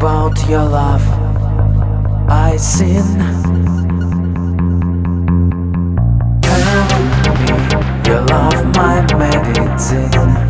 about your love. I sin. Tell me your love my medicine.